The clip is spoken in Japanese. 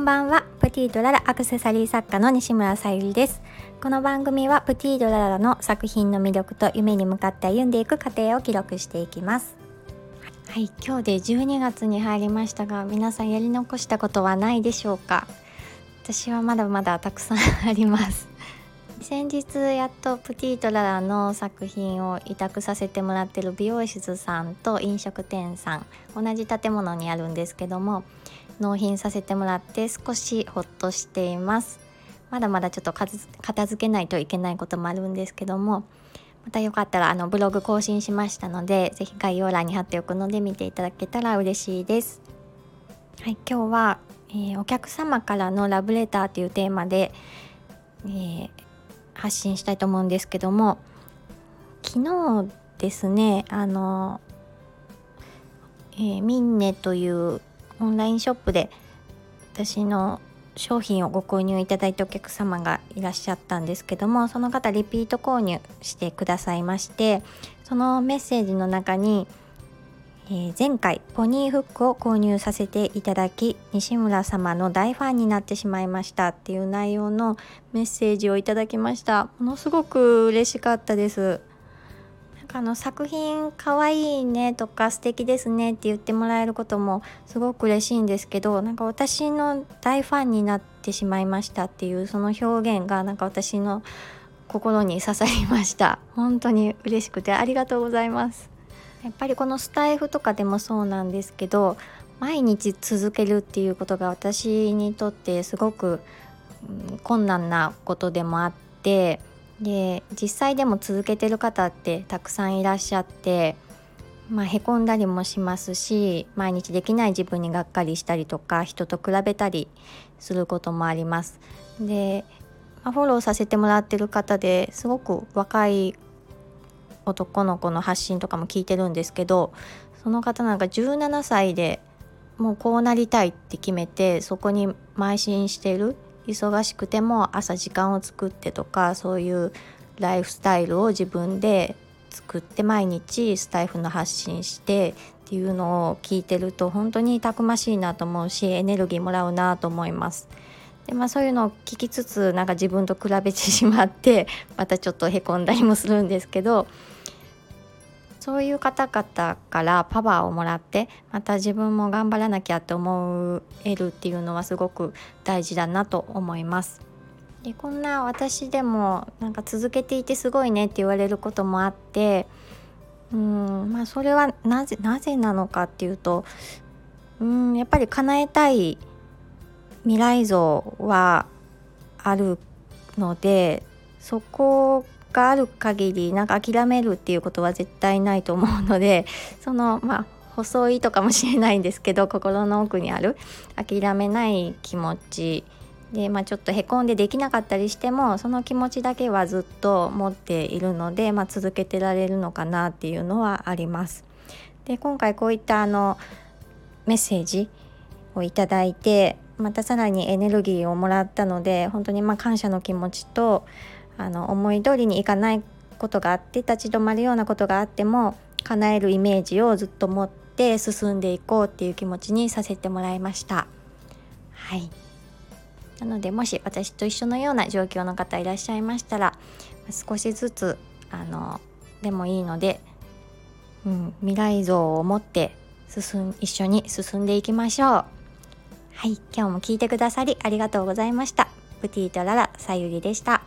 んばんは。プティドララアクセサリー作家の西村さゆりです。この番組はプティドララの作品の魅力と夢に向かって歩んでいく過程を記録していきます。はい今日で12月に入りましたが皆さんやり残したことはないでしょうか？私はまだまだたくさんあります。先日やっとプティトララの作品を委託させてもらってる美容室さんと飲食店さん同じ建物にあるんですけども納品させてもらって少しほっとしています。まだまだちょっと片付けないといけないこともあるんですけどもまたよかったらあのブログ更新しましたので是非概要欄に貼っておくので見ていただけたら嬉しいです。はい今日は、えー、お客様からのラブレターというテーマで、えー、発信したいと思うんですけども昨日ですねあの、えー、ミンネというオンラインショップで私の商品をご購入いただいたお客様がいらっしゃったんですけどもその方リピート購入してくださいましてそのメッセージの中に、えー、前回ポニーフックを購入させていただき西村様の大ファンになってしまいましたっていう内容のメッセージをいただきました。ものすごく嬉しかったです。あの作品かわいいねとか素敵ですねって言ってもらえることもすごく嬉しいんですけどなんか私の大ファンになってしまいましたっていうその表現がなんか私の心に刺さりました。本当に嬉しくてありがとうございます。やっぱりこのスタイフとかでもそうなんですけど毎日続けるっていうことが私にとってすごく困難なことでもあってで実際でも続けてる方ってたくさんいらっしゃってまあ、へこんだりもしますし毎日できない自分にがっかりしたりとか人と比べたりすることもあります。で、ま、フォローさせてもらってる方ですごく若い男の子の発信とかも聞いてるんですけどその方なんか17歳でもうこうなりたいって決めてそこに邁進してる忙しくても朝時間を作ってとかそういうライフスタイルを自分で作って毎日スタイフの発信してっていうのを聞いてると本当にたくましいなと思うしエネルギーもらうなと思います。でまあ、そういうのを聞きつつなんか自分と比べてしまってまたちょっとへこんだりもするんですけどそういう方々からパワーをもらってまた自分も頑張らなきゃって思えるっていうのはすごく大事だなと思います。でこんな私でもなんか続けていてすごいねって言われることもあってうんまあそれはなぜなぜなのかっていうとうんやっぱり叶えたい未来像はあるのでそこがある限りなんか諦めるっていうことは絶対ないと思うので そのまあ細いとかもしれないんですけど 心の奥にある諦めない気持ちで、まあ、ちょっとへこんでできなかったりしてもその気持ちだけはずっと持っているので、まあ、続けてられるのかなっていうのはあります。で今回こういったあのメッセージをいただいてまたさらにエネルギーをもらったので本当にま感謝の気持ちとあの思い通りにいかないことがあって立ち止まるようなことがあっても叶えるイメージをずっと持って進んでいこうっていう気持ちにさせてもらいました。はい。なのでもし私と一緒のような状況の方いらっしゃいましたら少しずつあのでもいいので、うん、未来像を持って進一緒に進んでいきましょう。はい。今日も聞いてくださりありがとうございました。プティとララさゆりでした。